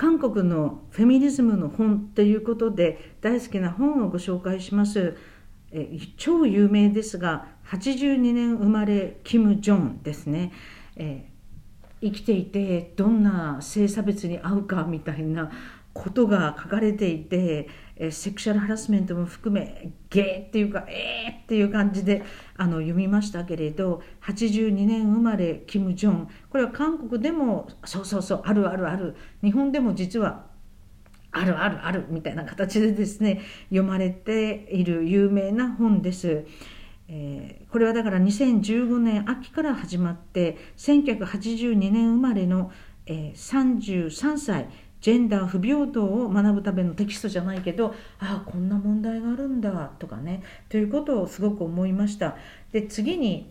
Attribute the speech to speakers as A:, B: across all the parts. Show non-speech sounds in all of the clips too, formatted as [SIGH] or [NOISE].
A: 韓国のフェミニズムの本ということで大好きな本をご紹介します。え超有名ですが82年生まれキム・ジョンですね、え生きていてどんな性差別に遭うかみたいなことが書かれていて、セクシャルハラスメントも含めゲーっていうかえーっていう感じであの読みましたけれど82年生まれキム・ジョンこれは韓国でもそうそうそうあるあるある日本でも実はあるあるあるみたいな形でですね読まれている有名な本です。えー、これはだから2015年秋から始まって1982年生まれの、えー、33歳ジェンダー不平等を学ぶためのテキストじゃないけどああこんな問題があるんだとかねということをすごく思いました。で次に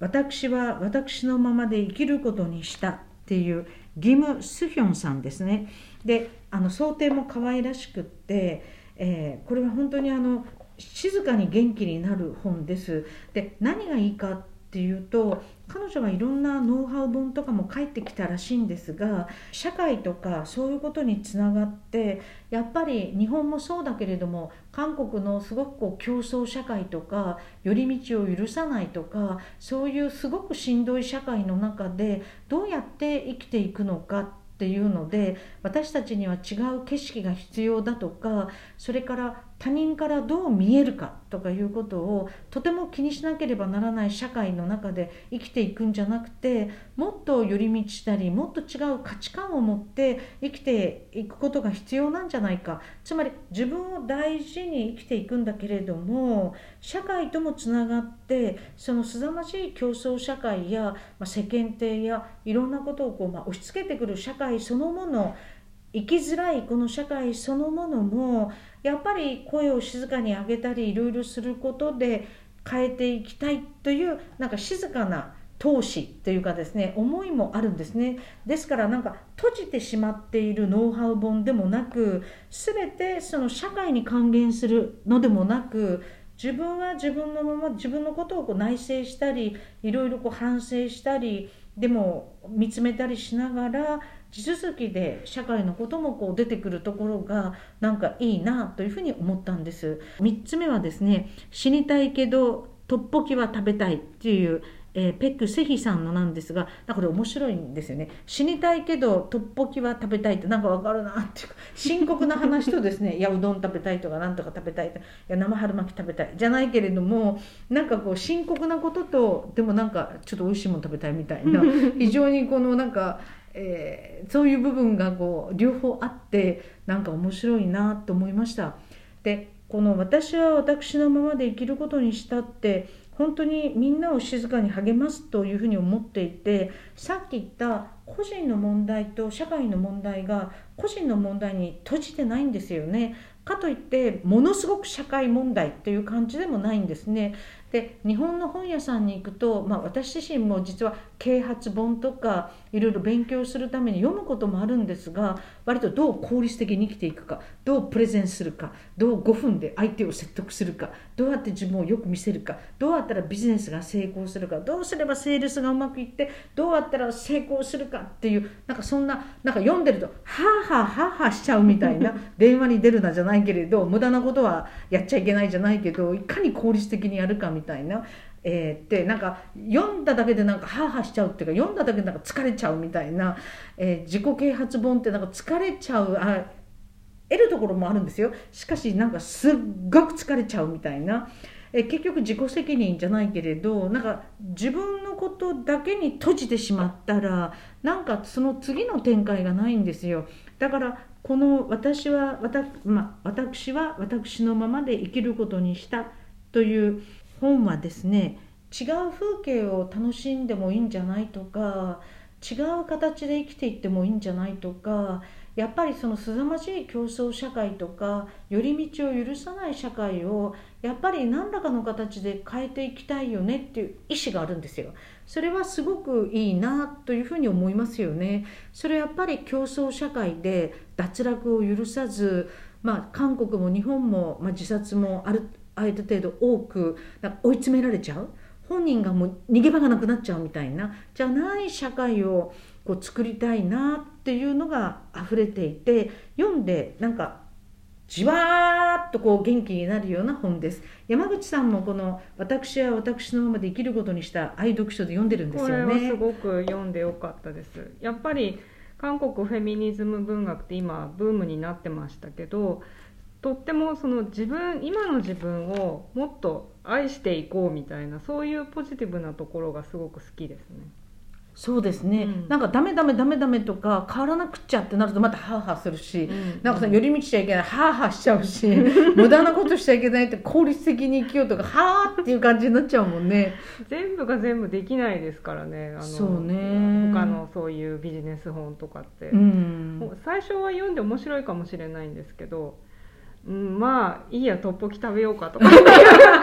A: 私は私のままで生きることにしたっていうギム・スヒョンさんですね。であの想定も可愛らしくって、えー、これは本当にあの静かに元気になる本です。で何がいいかっていうと彼女はいろんなノウハウ本とかも書いてきたらしいんですが社会とかそういうことにつながってやっぱり日本もそうだけれども韓国のすごくこう競争社会とか寄り道を許さないとかそういうすごくしんどい社会の中でどうやって生きていくのかっていうので私たちには違う景色が必要だとかそれから他人からどう見えるかとかいうことをとても気にしなければならない社会の中で生きていくんじゃなくてもっと寄り道したりもっと違う価値観を持って生きていくことが必要なんじゃないか。つまり自分を大事に生きていくんだけれども社会ともつながってそのすざまじい競争社会や、まあ、世間体やいろんなことをこう、まあ、押し付けてくる社会そのもの生きづらいこの社会そのものもやっぱり声を静かに上げたりいろいろすることで変えていきたいというなんか静かな投資というかですね思いもあるんですね。ですからなんか閉じてしまっているノウハウ本でもなく全てその社会に還元するのでもなく自分は自分のまま自分のことをこう内省したりいろいろこう反省したりでも見つめたりしながら地続きで社会のこともこう出てくるところがなんかいいなというふうに思ったんです。3つ目はですね死にたいけどトッポキは食べたいっていうえー、ペックセヒさんのなんですがこれ面白いんですよね。死にたいけどトッポキは食べたいってなんかわかるなっていうか深刻な話とですね [LAUGHS] いやうどん食べたいとかなんとか食べたいといや生春巻き食べたいじゃないけれどもなんかこう深刻なこととでもなんかちょっと美味しいもの食べたいみたいな [LAUGHS] 非常にこのなんかえー、そういう部分がこう両方あってなんか面白いなと思いました。でこの「私は私のままで生きることにした」って本当にみんなを静かに励ますというふうに思っていてさっき言った個人の問題と社会の問題が個人の問題に閉じてないんですよね。かといってものすごく社会問題という感じでもないんですね。で日本の本屋さんに行くと、まあ、私自身も実は啓発本とかいろいろ勉強するために読むこともあるんですが割とどう効率的に生きていくかどうプレゼンするかどう5分で相手を説得するかどうやって自分をよく見せるかどうやったらビジネスが成功するかどうすればセールスがうまくいってどうやったら成功するかっていうなんかそんななんか読んでるとはあはあはあはあしちゃうみたいな [LAUGHS] 電話に出るなじゃないけれど無駄なことはやっちゃいけないじゃないけどいかに効率的にやるかみたいなたいな、えー、ってなんか読んだだけでなんかハーハーしちゃうっていうか読んだだけでなんか疲れちゃうみたいな、えー、自己啓発本ってなんか疲れちゃうあ得るところもあるんですよ。しかしなんかすっごく疲れちゃうみたいな。え結局自己責任じゃないけれどなんか自分のことだけに閉じてしまったらなんかその次の展開がないんですよ。だからこの私は私,、ま、私は私のままで生きることにしたという本はですね違う風景を楽しんでもいいんじゃないとか違う形で生きていってもいいんじゃないとかやっぱりそのすざまじい競争社会とか寄り道を許さない社会をやっぱり何らかの形で変えていきたいよねっていう意思があるんですよ。それはすごくいいなというふうに思いますよね。それやっぱり競争社会で脱落を許さず、まあ、韓国も日本も、まあ、自殺もあるある程度多く追い詰められちゃう？本人がもう逃げ場がなくなっちゃうみたいな？じゃない社会をこう作りたいなっていうのが溢れていて読んでなんかじわーっとこう元気になるような本です。山口さんもこの「私は私のままで生きることにした愛読書」で読んでるんですよね。
B: これはすごく読んでよかったです。やっぱり韓国フェミニズム文学って今ブームになってましたけどとってもその自分今の自分をもっと愛していこうみたいなそういうポジティブなところがすごく好きですね。
A: そうですね、
B: うん。
A: なんかダメダメダメダメとか変わらなくっちゃってなるとまたハーハーするし、
B: うん。
A: なんかさ寄り道しちゃいけないハーハーしちゃうし [LAUGHS] 無駄なことしちゃいけないって効率的に生きようとかはーっていう感じになっちゃうもんね。
B: 全部が全部できないですからね。あの
A: そうね。
B: 他のそういうビジネス本とかって、
A: うん。
B: 最初は読んで面白いかもしれないんですけど、うん、まあいいやトッポギ食べようかとかっていう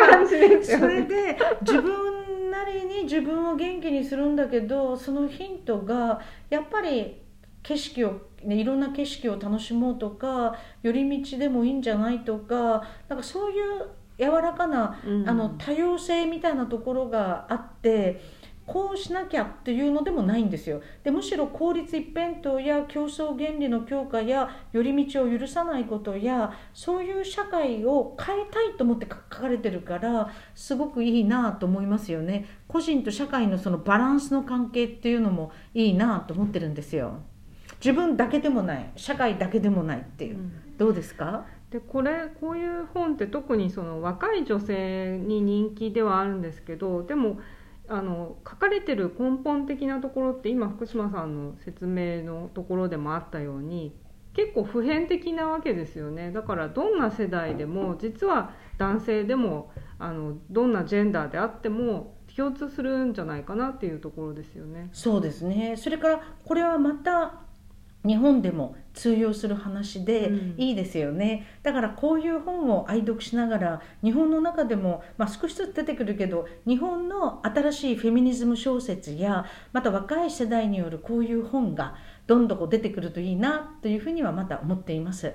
B: 感じですよ
A: それ
B: ね。
A: で自分なりに自分を元気にするんだけどそのヒントがやっぱり景色を、ね、いろんな景色を楽しもうとか寄り道でもいいんじゃないとかなんかそういう柔らかな
B: うん
A: あの多様性みたいなところがあってこうしなきゃっていうのでもないんですよ。でむしろ効率一辺倒や競争原理の強化や寄り道を許さないことやそういう社会を変えたいと思って書かれてるからすごくいいなと思いますよね。個人と社会のそのバランスの関係っていうのもいいなと思ってるんですよ。自分だけでもない社会だけでもないっていう、
B: うん。
A: どうですか？
B: でこれこういう本って特にその若い女性に人気ではあるんですけどでもあの書かれてる根本的なところって今福島さんの説明のところでもあったように結構普遍的なわけですよねだからどんな世代でも実は男性でもあのどんなジェンダーであっても共通するんじゃないかなっていうところですよね。
A: そうですねそれからこれはまた日本でも通用する話で
B: うん
A: いいですよね、だからこういう本を愛読しながら日本の中でも、まあ、少しずつ出てくるけど日本の新しいフェミニズム小説やまた若い世代によるこういう本がどんどん出てくるといいなというふうにはまた思っています。